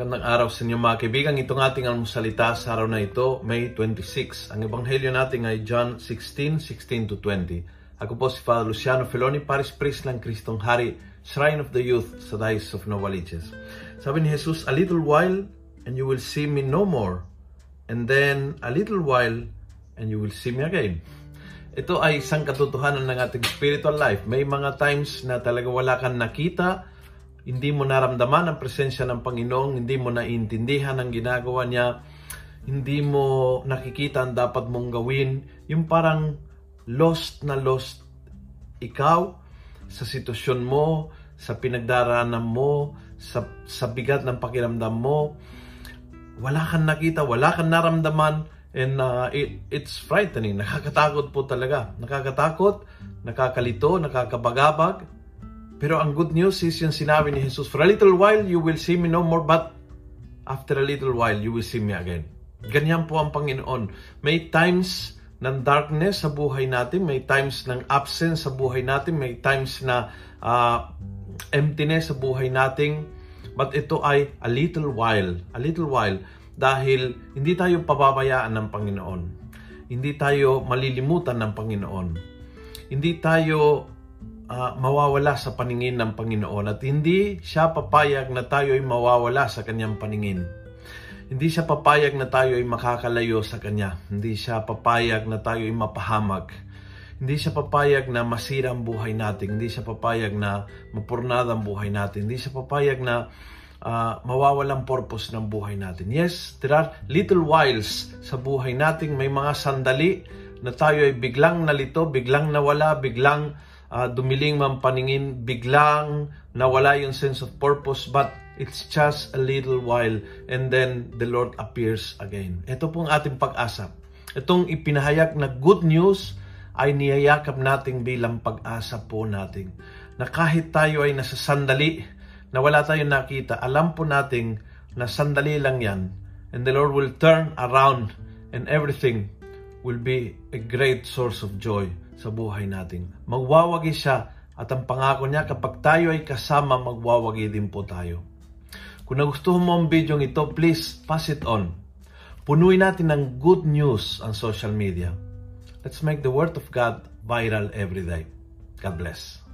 Magandang araw sa inyo mga kaibigan. Itong ating almusalita sa araw na ito, May 26. Ang ebanghelyo natin ay John 16, 16 to 20. Ako po si Father Luciano Feloni, Paris Priest ng Kristong Hari, Shrine of the Youth sa Diocese of Novaliches. Sabi ni Jesus, A little while and you will see me no more. And then a little while and you will see me again. Ito ay isang katotohanan ng ating spiritual life. May mga times na talaga wala kang nakita, hindi mo naramdaman ang presensya ng Panginoon, hindi mo naiintindihan ang ginagawa niya, hindi mo nakikita ang dapat mong gawin, yung parang lost na lost ikaw sa sitwasyon mo, sa pinagdaraanan mo, sa, sa bigat ng pakiramdam mo, wala kang nakita, wala kang naramdaman, and uh, it, it's frightening. Nakakatakot po talaga. Nakakatakot, nakakalito, nakakabagabag, pero ang good news is yung sinabi ni Jesus, For a little while you will see me no more, but after a little while you will see me again. Ganyan po ang Panginoon. May times ng darkness sa buhay natin, may times ng absence sa buhay natin, may times na uh, emptiness sa buhay natin, but ito ay a little while, a little while, dahil hindi tayo pababayaan ng Panginoon. Hindi tayo malilimutan ng Panginoon. Hindi tayo uh, mawawala sa paningin ng Panginoon at hindi siya papayag na tayo ay mawawala sa kanyang paningin. Hindi siya papayag na tayo ay makakalayo sa kanya. Hindi siya papayag na tayo ay mapahamag. Hindi siya papayag na masira ang buhay natin. Hindi siya papayag na mapurnada ang buhay natin. Hindi siya papayag na uh, mawawalang purpose ng buhay natin. Yes, there are little whiles sa buhay natin. May mga sandali na tayo ay biglang nalito, biglang nawala, biglang uh, dumiling man paningin, biglang nawala yung sense of purpose, but it's just a little while and then the Lord appears again. Ito pong ating pag-asa. Itong ipinahayag na good news ay niyayakap natin bilang pag-asa po natin. Na kahit tayo ay nasa sandali, na wala tayong nakita, alam po natin na sandali lang yan. And the Lord will turn around and everything will be a great source of joy sa buhay natin. Magwawagi siya at ang pangako niya kapag tayo ay kasama, magwawagi din po tayo. Kung nagustuhan mo ang video ito, please pass it on. Punuin natin ng good news ang social media. Let's make the Word of God viral every day. God bless.